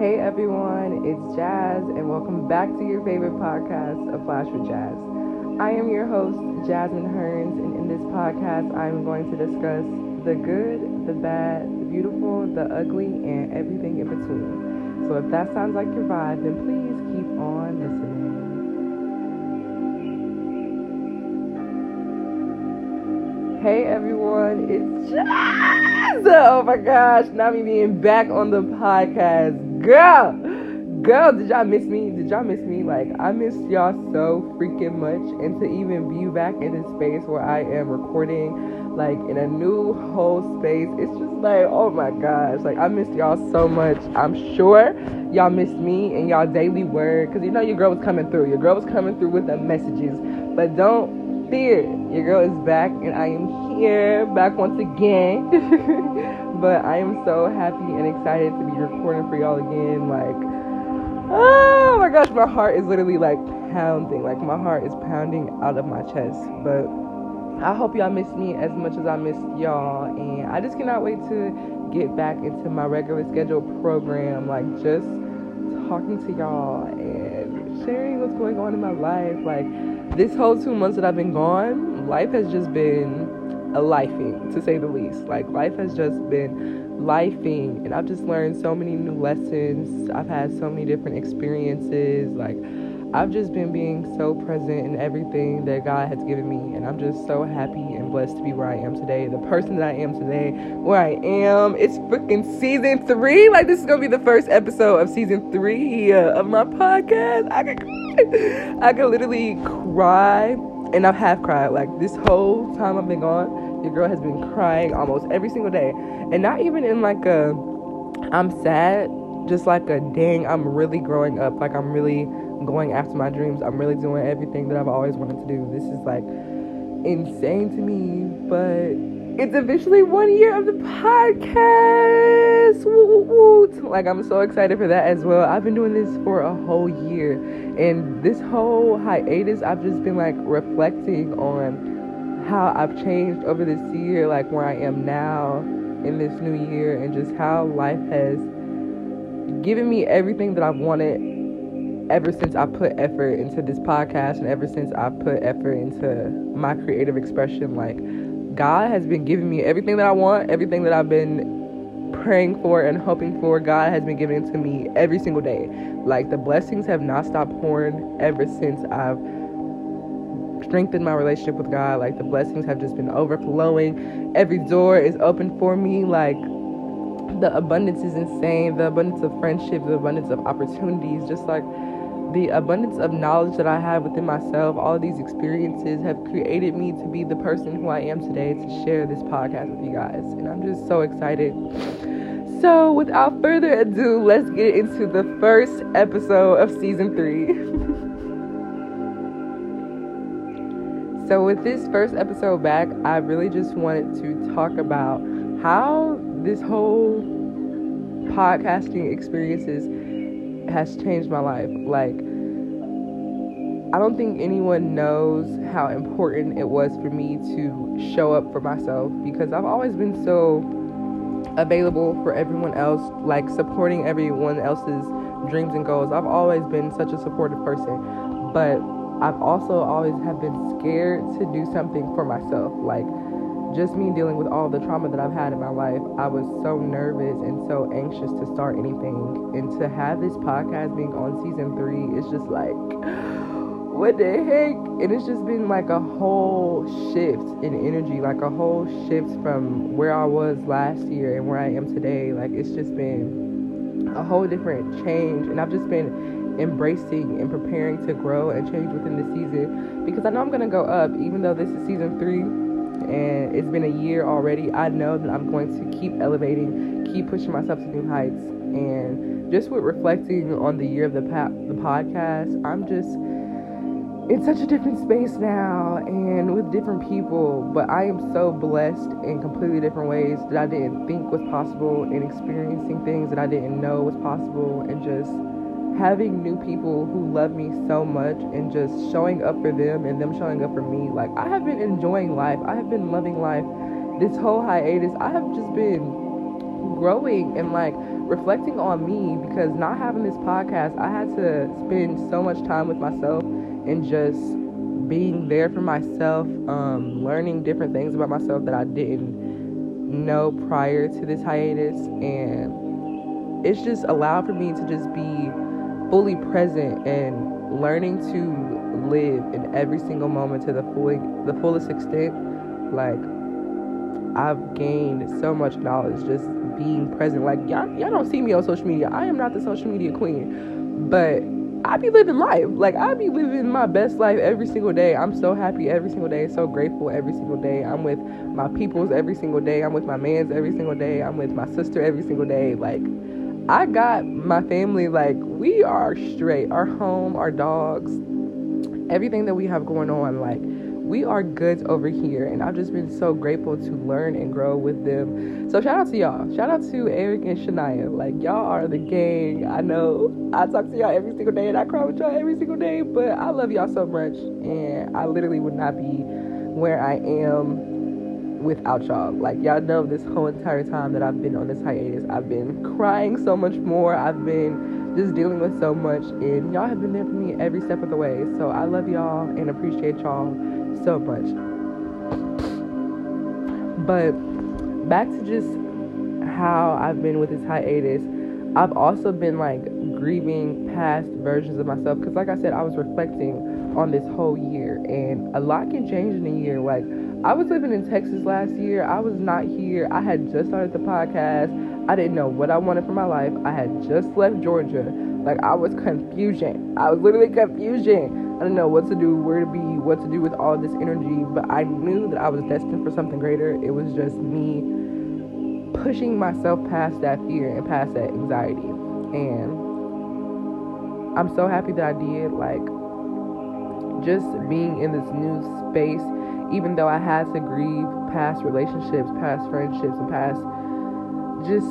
Hey everyone, it's Jazz, and welcome back to your favorite podcast, A Flash with Jazz. I am your host, Jasmine Hearns, and in this podcast, I'm going to discuss the good, the bad, the beautiful, the ugly, and everything in between. So if that sounds like your vibe, then please keep on listening. Hey everyone, it's Jazz! Oh my gosh, now me being back on the podcast. Girl, girl, did y'all miss me? Did y'all miss me? Like, I missed y'all so freaking much. And to even be back in this space where I am recording, like, in a new whole space, it's just like, oh my gosh. Like, I missed y'all so much. I'm sure y'all missed me and y'all daily word. Because you know your girl was coming through. Your girl was coming through with the messages. But don't fear. Your girl is back and I am here, back once again. But I am so happy and excited to be recording for y'all again. Like, oh my gosh, my heart is literally like pounding. Like, my heart is pounding out of my chest. But I hope y'all miss me as much as I missed y'all. And I just cannot wait to get back into my regular schedule program. Like, just talking to y'all and sharing what's going on in my life. Like, this whole two months that I've been gone, life has just been a lifing, to say the least. Like, life has just been lifing, and I've just learned so many new lessons. I've had so many different experiences. Like, I've just been being so present in everything that God has given me, and I'm just so happy and blessed to be where I am today. The person that I am today, where I am. It's freaking season three. Like this is gonna be the first episode of season three uh, of my podcast. I could. I could literally cry and I've half cried. Like this whole time I've been gone, your girl has been crying almost every single day, and not even in like a I'm sad, just like a dang I'm really growing up. Like I'm really going after my dreams. I'm really doing everything that I've always wanted to do. This is like insane to me, but it's officially one year of the podcast. Woo, woo, woo. Like, I'm so excited for that as well. I've been doing this for a whole year. And this whole hiatus, I've just been like reflecting on how I've changed over this year, like where I am now in this new year, and just how life has given me everything that I've wanted ever since I put effort into this podcast and ever since I put effort into my creative expression. Like, God has been giving me everything that I want, everything that I've been praying for and hoping for. God has been giving it to me every single day. Like the blessings have not stopped pouring ever since I've strengthened my relationship with God. Like the blessings have just been overflowing. Every door is open for me. Like the abundance is insane. The abundance of friendship, the abundance of opportunities, just like the abundance of knowledge that I have within myself, all of these experiences have created me to be the person who I am today to share this podcast with you guys. And I'm just so excited. So, without further ado, let's get into the first episode of season three. so, with this first episode back, I really just wanted to talk about how this whole podcasting experiences has changed my life. Like, I don't think anyone knows how important it was for me to show up for myself because I've always been so available for everyone else, like supporting everyone else's dreams and goals. I've always been such a supportive person, but I've also always have been scared to do something for myself. Like just me dealing with all the trauma that I've had in my life, I was so nervous and so anxious to start anything. And to have this podcast being on season three, it's just like, what the heck? And it's just been like a whole shift in energy, like a whole shift from where I was last year and where I am today. Like, it's just been a whole different change. And I've just been embracing and preparing to grow and change within the season because I know I'm going to go up, even though this is season three and it's been a year already, I know that I'm going to keep elevating, keep pushing myself to new heights. And just with reflecting on the year of the pa- the podcast, I'm just in such a different space now and with different people. But I am so blessed in completely different ways that I didn't think was possible, and experiencing things that I didn't know was possible, and just having new people who love me so much and just showing up for them and them showing up for me. Like, I have been enjoying life, I have been loving life. This whole hiatus, I have just been growing and like reflecting on me because not having this podcast, I had to spend so much time with myself and just being there for myself, um, learning different things about myself that I didn't know prior to this hiatus. And it's just allowed for me to just be fully present and learning to live in every single moment to the fully the fullest extent. Like I've gained so much knowledge just being present. Like y'all, y'all don't see me on social media. I am not the social media queen, but I be living life. Like I be living my best life every single day. I'm so happy every single day. So grateful every single day. I'm with my peoples every single day. I'm with my mans every single day. I'm with my sister every single day. Like I got my family. Like we are straight. Our home, our dogs, everything that we have going on. Like we are goods over here and I've just been so grateful to learn and grow with them. So shout out to y'all. Shout out to Eric and Shania. Like y'all are the gang. I know I talk to y'all every single day and I cry with y'all every single day, but I love y'all so much and I literally would not be where I am without y'all. Like y'all know this whole entire time that I've been on this hiatus, I've been crying so much more. I've been just dealing with so much and y'all have been there for me every step of the way. So I love y'all and appreciate y'all so much. But back to just how I've been with this hiatus, I've also been like grieving past versions of myself because, like I said, I was reflecting on this whole year, and a lot can change in a year. Like, I was living in Texas last year, I was not here, I had just started the podcast, I didn't know what I wanted for my life, I had just left Georgia. Like, I was confusion. I was literally confusion. I didn't know what to do, where to be, what to do with all this energy, but I knew that I was destined for something greater. It was just me pushing myself past that fear and past that anxiety. And I'm so happy that I did. Like, just being in this new space, even though I had to grieve past relationships, past friendships, and past just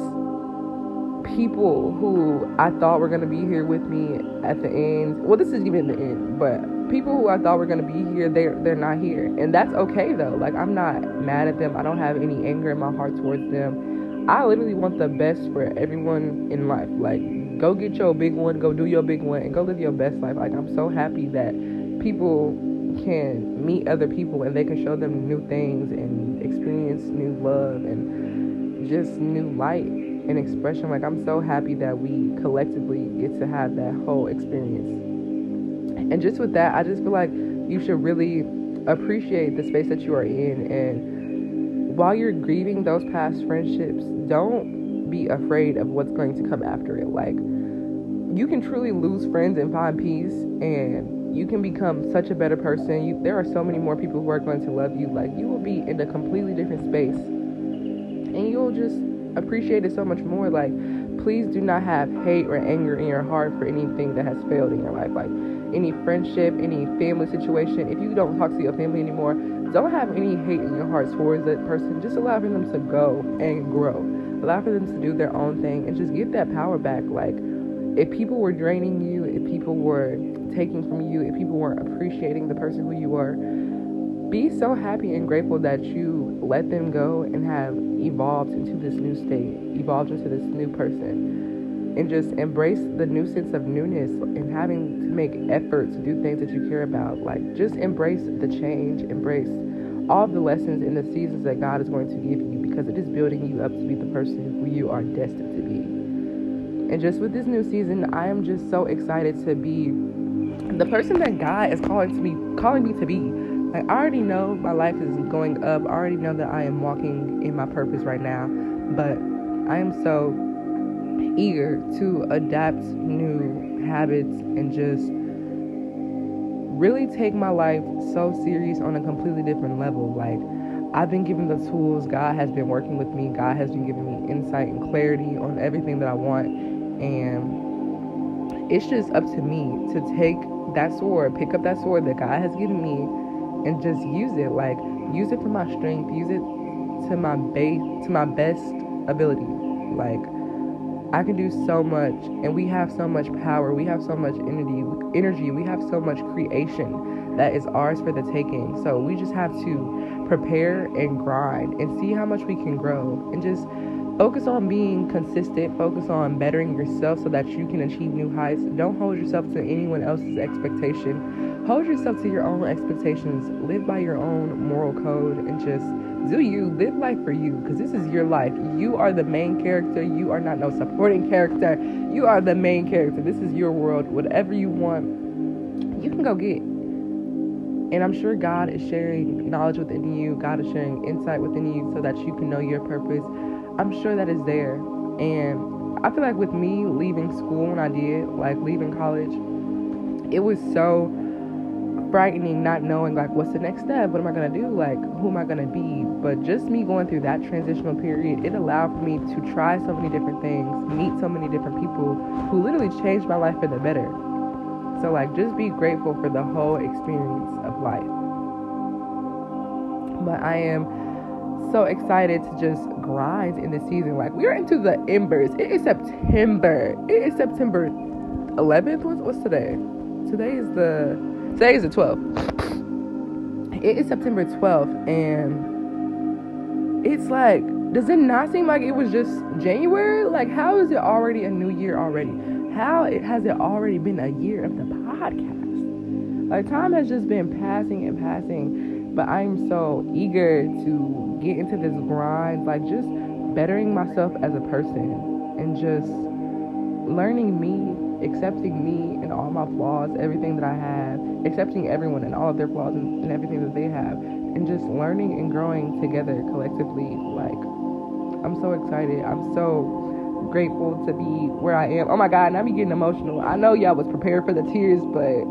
people who I thought were going to be here with me at the end. Well, this is even the end, but people who I thought were going to be here, they're they're not here. And that's okay though. Like I'm not mad at them. I don't have any anger in my heart towards them. I literally want the best for everyone in life. Like go get your big one, go do your big one and go live your best life. Like I'm so happy that people can meet other people and they can show them new things and experience new love and just new light and expression. Like I'm so happy that we collectively get to have that whole experience. And just with that, I just feel like you should really appreciate the space that you are in and while you're grieving those past friendships, don't be afraid of what's going to come after it. Like you can truly lose friends and find peace and you can become such a better person. You, there are so many more people who are going to love you. Like you will be in a completely different space and you'll just appreciate it so much more. Like, please do not have hate or anger in your heart for anything that has failed in your life. Like, any friendship, any family situation. If you don't talk to your family anymore, don't have any hate in your heart towards that person. Just allow for them to go and grow. Allow for them to do their own thing and just give that power back. Like, if people were draining you, if people were taking from you, if people weren't appreciating the person who you are, be so happy and grateful that you let them go and have evolved into this new state, evolved into this new person, and just embrace the new sense of newness and having to make effort to do things that you care about. Like, just embrace the change, embrace all the lessons and the seasons that God is going to give you because it is building you up to be the person who you are destined to be. And just with this new season, I am just so excited to be the person that God is calling to me, calling me to be like, I already know my life is going up. I already know that I am walking in my purpose right now. But I am so eager to adapt new habits and just really take my life so serious on a completely different level. Like, I've been given the tools. God has been working with me. God has been giving me insight and clarity on everything that I want. And it's just up to me to take that sword, pick up that sword that God has given me and just use it. Like use it for my strength, use it to my base to my best ability. Like I can do so much and we have so much power. We have so much energy energy. We have so much creation that is ours for the taking. So we just have to prepare and grind and see how much we can grow and just Focus on being consistent. Focus on bettering yourself so that you can achieve new heights. Don't hold yourself to anyone else's expectation. Hold yourself to your own expectations. Live by your own moral code and just do you. Live life for you because this is your life. You are the main character. You are not no supporting character. You are the main character. This is your world. Whatever you want, you can go get. And I'm sure God is sharing knowledge within you. God is sharing insight within you so that you can know your purpose I'm sure that is there. And I feel like with me leaving school when I did, like leaving college, it was so frightening not knowing like what's the next step? What am i going to do? Like who am i going to be? But just me going through that transitional period it allowed for me to try so many different things meet so many different people who literally changed my life for the better. So like just be grateful for the whole experience of life. But i am so excited to just grind in the season. Like we're into the embers. It is September. It is September 11th. What's, what's today? Today is the today is the 12th. It is September 12th, and it's like, does it not seem like it was just January? Like, how is it already a new year already? How it has it already been a year of the podcast? Like, time has just been passing and passing, but I'm so eager to get into this grind, like just bettering myself as a person and just learning me, accepting me and all my flaws, everything that I have, accepting everyone and all of their flaws and, and everything that they have, and just learning and growing together collectively. Like, I'm so excited. I'm so grateful to be where I am. Oh my God, and I'm getting emotional. I know y'all was prepared for the tears, but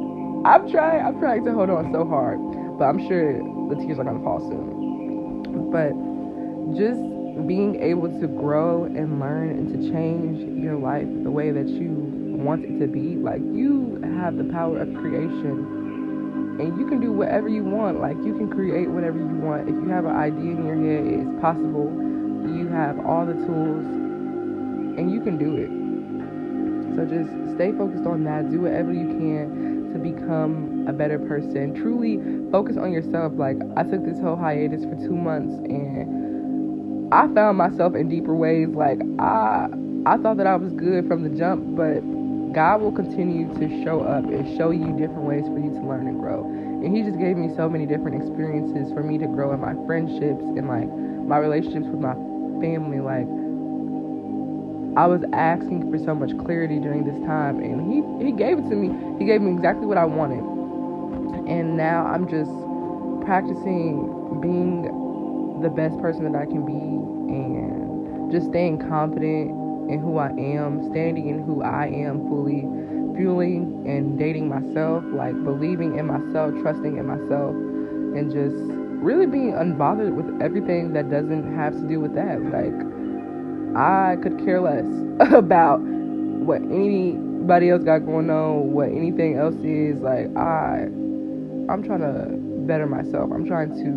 I'm trying. I'm trying to hold on so hard, but I'm sure the tears are gonna fall soon. But just being able to grow and learn and to change your life the way that you want it to be like you have the power of creation. And you can do whatever you want like you can create whatever you want. If you have an idea in your head it's possible. You have all the tools and you can do it. So just stay focused on that. Do whatever you can to become a better person. Truly focus on yourself. Like I took this whole hiatus for two months and I found myself in deeper ways. Like I I thought that I was good from the jump, but God will continue to show up and show you different ways for you to learn and grow. And he just gave me so many different experiences for me to grow in my friendships and like my relationships with my family. Like I was asking for so much clarity during this time and he, he gave it to me. He gave me exactly what I wanted and now I'm just practicing being the best person that I can be and just staying confident in who I am, standing in who I am fully, fueling and dating myself, like believing in myself, trusting in myself, and just really being unbothered with everything that doesn't have to do with that. Like, I could care less about what anybody else got going on, what anything else is. Like, I I'm trying to better myself. I'm trying to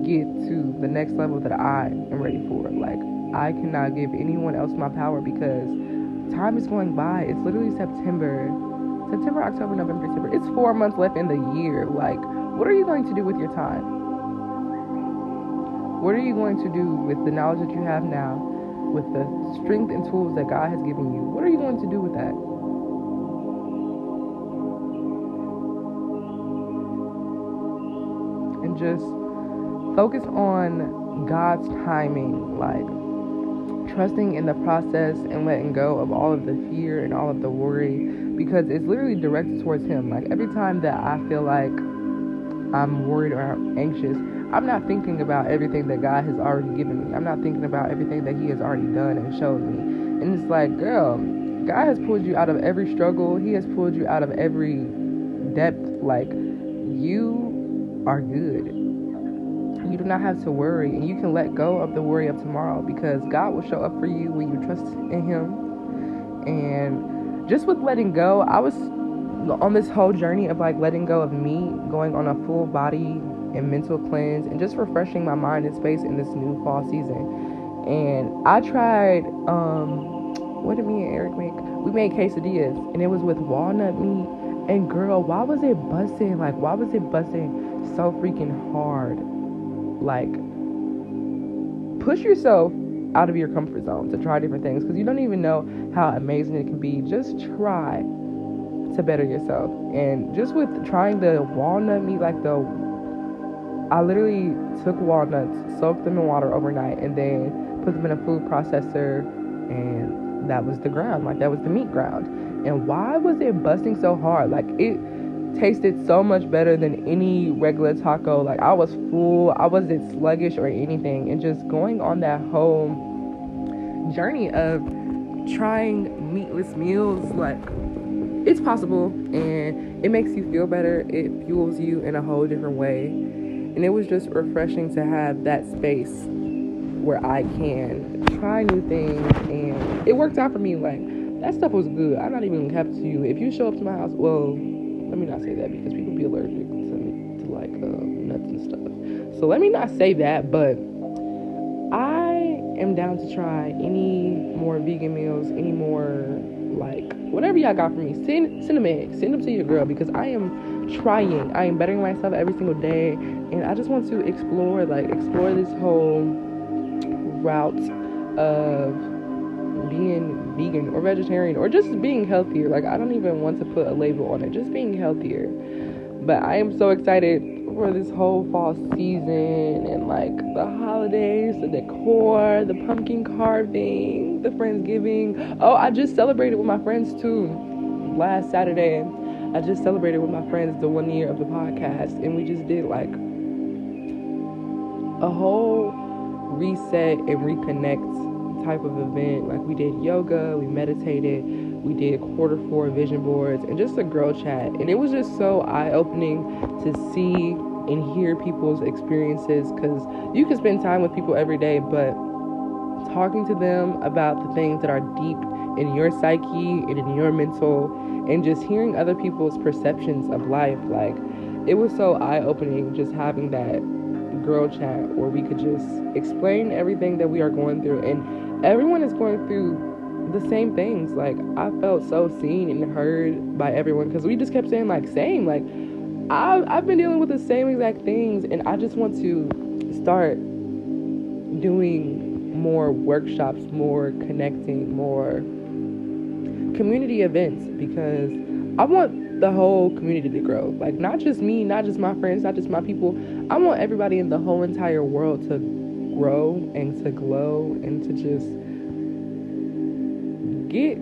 get to the next level that I am ready for. Like I cannot give anyone else my power because time is going by. It's literally September. September, October, November, December. It's four months left in the year. Like, what are you going to do with your time? What are you going to do with the knowledge that you have now, with the strength and tools that God has given you? What are you going to do with that? And just focus on God's timing, like trusting in the process and letting go of all of the fear and all of the worry because it's literally directed towards Him. Like every time that I feel like I'm worried or anxious, I'm not thinking about everything that God has already given me. I'm not thinking about everything that He has already done and showed me. And it's like, girl, God has pulled you out of every struggle, He has pulled you out of every depth. Like, you are good. You do not have to worry, and you can let go of the worry of tomorrow because God will show up for you when you trust in Him. And just with letting go, I was on this whole journey of like letting go of me, going on a full body and mental cleanse, and just refreshing my mind and space in this new fall season. And I tried, um, what did me and Eric make? We made quesadillas, and it was with walnut meat. And girl, why was it busting? Like, why was it busting so freaking hard. Like, push yourself out of your comfort zone to try different things because you don't even know how amazing it can be. Just try to better yourself. And just with trying the walnut meat, like the, I literally took walnuts, soaked them in water overnight, and then put them in a food processor, and that was the ground. Like that was the meat ground. And why was it busting so hard? Like it tasted so much better than any regular taco. Like I was full, I wasn't sluggish or anything, and just going on that whole journey of trying meatless meals, like it's possible and it makes you feel better. It fuels you in a whole different way, and it was just refreshing to have that space where I can try new things, and it worked out for me. Like that stuff was good. I'm not even kept to you. If you show up to my house, well let me not say that because people be allergic to, to like uh, nuts and stuff. So let me not say that, but I am down to try any more vegan meals, any more like whatever y'all got for me. Send send them in, send them to your girl because I am trying. I am bettering myself every single day, and I just want to explore like explore this whole route of being vegan or vegetarian or just being healthier. Like, I don't even want to put a label on it, just being healthier. But I am so excited for this whole fall season and like the holidays, the decor, the pumpkin carving, the Friendsgiving. Oh, I just celebrated with my friends too last Saturday. I just celebrated with my friends the one year of the podcast, and we just did like a whole reset and reconnect type of event. Like we did yoga, we meditated, we did quarter four vision boards, and just a girl chat. And it was just so eye opening to see and hear people's experiences because you can spend time with people every day, but talking to them about the things that are deep in your psyche and in your mental, and just hearing other people's perceptions of life. Like, it was so eye opening just having that girl chat where we could just explain everything that we are going through and everyone is going through the same things. Like I felt so seen and heard by everyone because we just kept saying like same. Like I I've been dealing with the same exact things, and I just want to start doing more workshops, more connecting, more community events because I want the whole community to grow. Like not just me, not just my friends, not just my people. I want everybody in the whole entire world to grow and to glow and to just get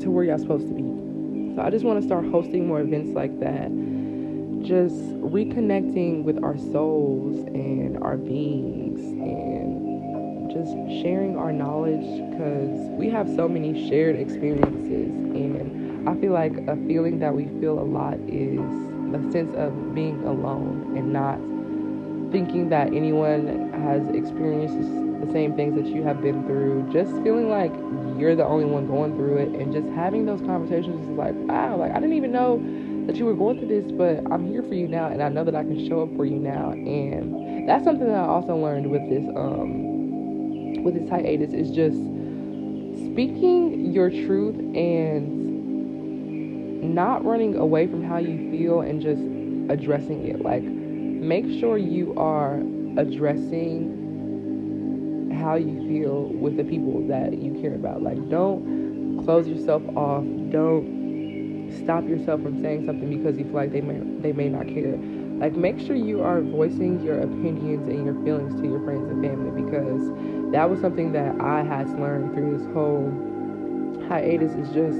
to where y'all supposed to be. So I just want to start hosting more events like that. Just reconnecting with our souls and our beings and just sharing our knowledge because we have so many shared experiences and I feel like a feeling that we feel a lot is the sense of being alone and not thinking that anyone has experienced the same things that you have been through, just feeling like you're the only one going through it, and just having those conversations is like, wow, like I didn't even know that you were going through this, but I'm here for you now, and I know that I can show up for you now, and that's something that I also learned with this um with this hiatus is just speaking your truth and not running away from how you feel and just addressing it like make sure you are addressing how you feel with the people that you care about. Like, don't close yourself off. Don't stop yourself from saying something because you feel like they may they may not care. Like, make sure you are voicing your opinions and your feelings to your friends and family because that was something that I had to learn through this whole hiatus. Is just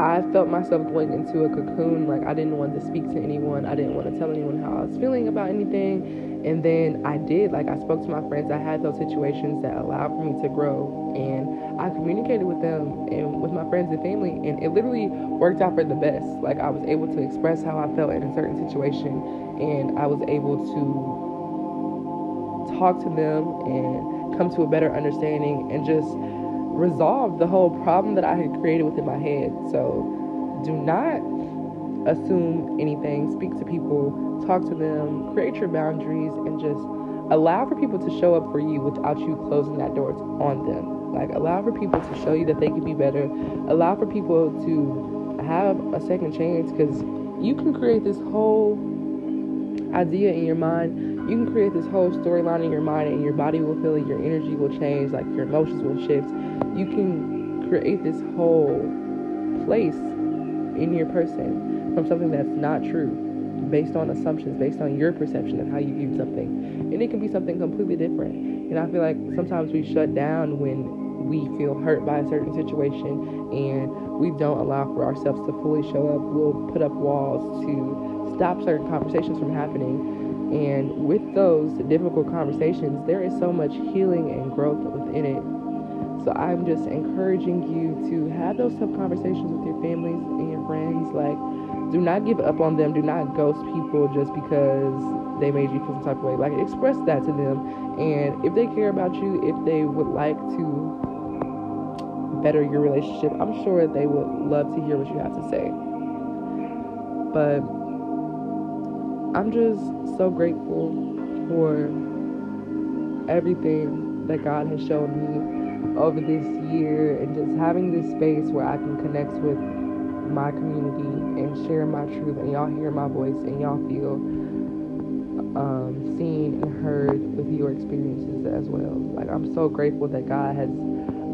I felt myself going into a cocoon. Like I didn't want to speak to anyone. I didn't want to tell anyone how I was feeling about anything. And then I did. Like I spoke to my friends. I had those situations that allowed for me to grow. And I communicated with them and with my friends and family. And it literally worked out for the best. Like I was able to express how I felt in a certain situation. And I was able to talk to them and come to a better understanding and just resolve the whole problem that I had created within my head. So do not assume anything. Speak to people, talk to them, create your boundaries, and just allow for people to show up for you without you closing that door on them. Like, allow for people to show you that they can be better. Allow for people to have a second chance because you can create this whole idea in your mind you can create this whole storyline in your mind and your body will feel it, your energy will change, like your emotions will shift. You can create this whole place in your person from something that's not true based on assumptions, based on your perception of how you view something. And it can be something completely different. And I feel like sometimes we shut down when we feel hurt by a certain situation and we don't allow for ourselves to fully show up. We'll put up walls to stop certain conversations from happening. And with those difficult conversations, there is so much healing and growth within it. So I'm just encouraging you to have those tough conversations with your families and your friends. Like, do not give up on them. Do not ghost people just because they made you feel some type of way. Like, express that to them. And if they care about you, if they would like to better your relationship, I'm sure they would love to hear what you have to say. But I'm just so grateful for everything that God has shown me over this year and just having this space where I can connect with my community and share my truth and y'all hear my voice and y'all feel um, seen and heard with your experiences as well. Like I'm so grateful that God has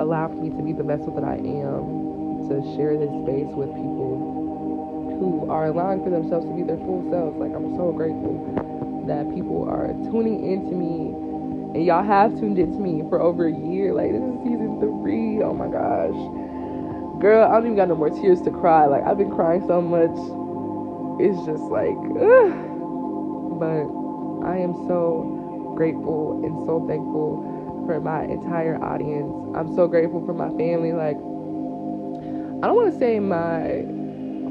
allowed me to be the vessel that I am to share this space with people who are allowing for themselves to be their full selves. Like I'm so grateful that people are tuning into me and y'all have tuned into me for over a year. Like this is season three. Oh my gosh girl, I don't even got no more tears to cry. Like I've been crying so much. It's just like, ugh. but I am so grateful and so thankful for my entire audience. I'm so grateful for my family. Like I don't want to say my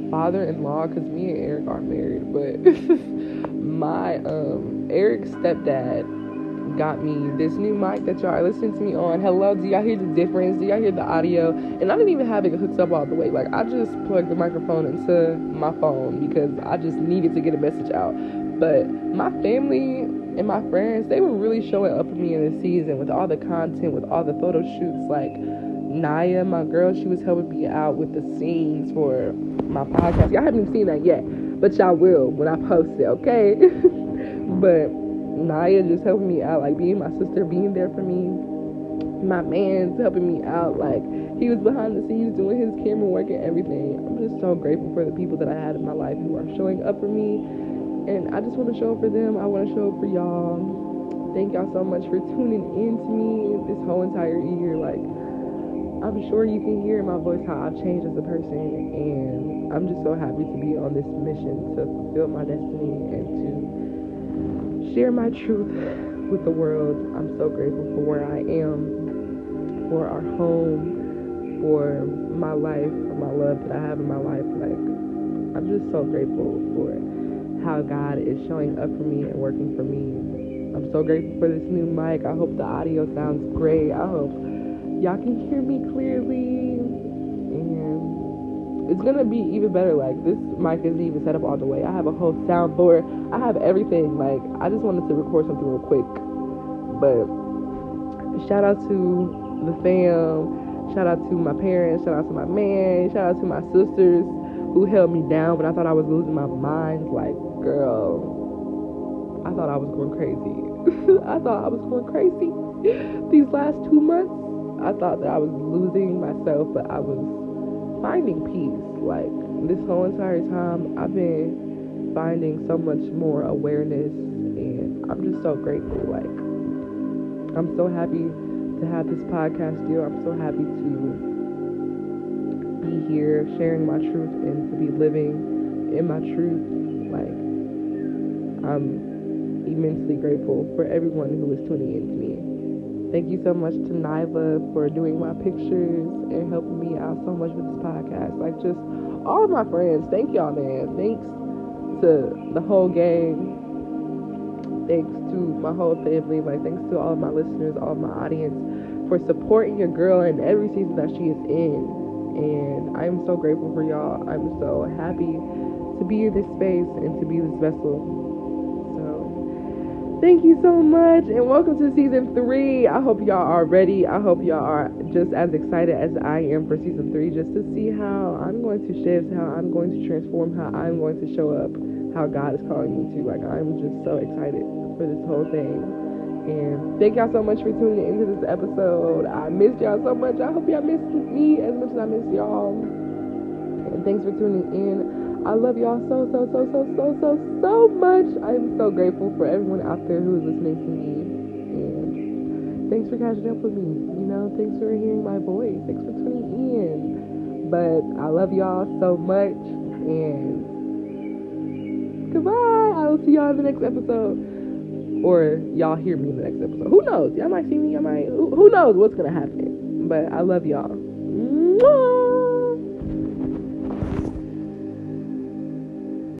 father-in-law because me and Eric aren't married, but my um Eric's stepdad got me this new mic that y'all are listening to me on. Hello, do y'all hear the difference? Do y'all hear the audio? And I didn't even have it hooked up all the way. Like I just plugged the microphone into my phone because I just needed to get a message out. But my family and my friends, they were really showing up for me in this season with all the content, with all the photo shoots. Like Naya, my girl, she was helping me out with the scenes for my podcast. Y'all haven't seen that yet, but y'all will when I post it, okay? but Naya just helping me out, like being my sister, being there for me. My man's helping me out, like he was behind the scenes doing his camera work and everything. I'm just so grateful for the people that I had in my life who are showing up for me, and I just want to show up for them. I want to show up for y'all. Thank y'all so much for tuning in to me this whole entire year. Like I'm sure you can hear in my voice how I've changed as a person, and I'm just so happy to be on this mission to fulfill my destiny and share my truth with the world. I'm so grateful for where I am, for our home, for my life, for my love that I have in my life. Like, I'm just so grateful for how God is showing up for me and working for me. I'm so grateful for this new mic. I hope the audio sounds great. I hope y'all can hear me clearly. And it's gonna be even better. Like this mic isn't even set up all the way. I have a whole soundboard. I have everything. Like I just wanted to record something real quick. But shout out to the fam. Shout out to my parents. Shout out to my man. Shout out to my sisters who held me down when I thought I was losing my mind. Like, girl, I thought I was going crazy. I thought I was going crazy. These last two months, I thought that I was losing myself, but I was finding peace. Like this whole entire time, I've been finding so much more awareness, and I'm just so grateful. Like I'm so happy to have this podcast deal. I'm so happy to be here sharing my truth and to be living in my truth. Like I'm immensely grateful for everyone who is tuning in to me. Thank you so much to Nyla for doing my pictures and helping out so much with this podcast. Like just all of my friends, thank y'all, man. Thanks to the whole gang. Thanks to my whole family. Like thanks to all of my listeners, all of my audience for supporting your girl in every season that she is in. And I'm so grateful for y'all. I'm so happy to be in this space and to be this vessel Thank you so much, and welcome to season three. I hope y'all are ready. I hope y'all are just as excited as I am for season three, just to see how I'm going to shift, how I'm going to transform, how I'm going to show up, how God is calling me to. Like, I'm just so excited. for this whole thing. And thank y'all so much for tuning into this episode. I missed y'all so much. I hope y'all missed me as much as I missed y'all. And thanks for tuning in. I love y'all so, so, so, so, so, so, so much. I'm so grateful for everyone out there who is listening to me. And thanks for catching up with me. You know, thanks for hearing my voice. Thanks for tuning in. But I love y'all so much. And goodbye. I will see y'all in the next episode. Or y'all hear me in the next episode. Who knows? Y'all might see me. Y'all might. Who, knows what's to happen. But I love y'all. Mwah!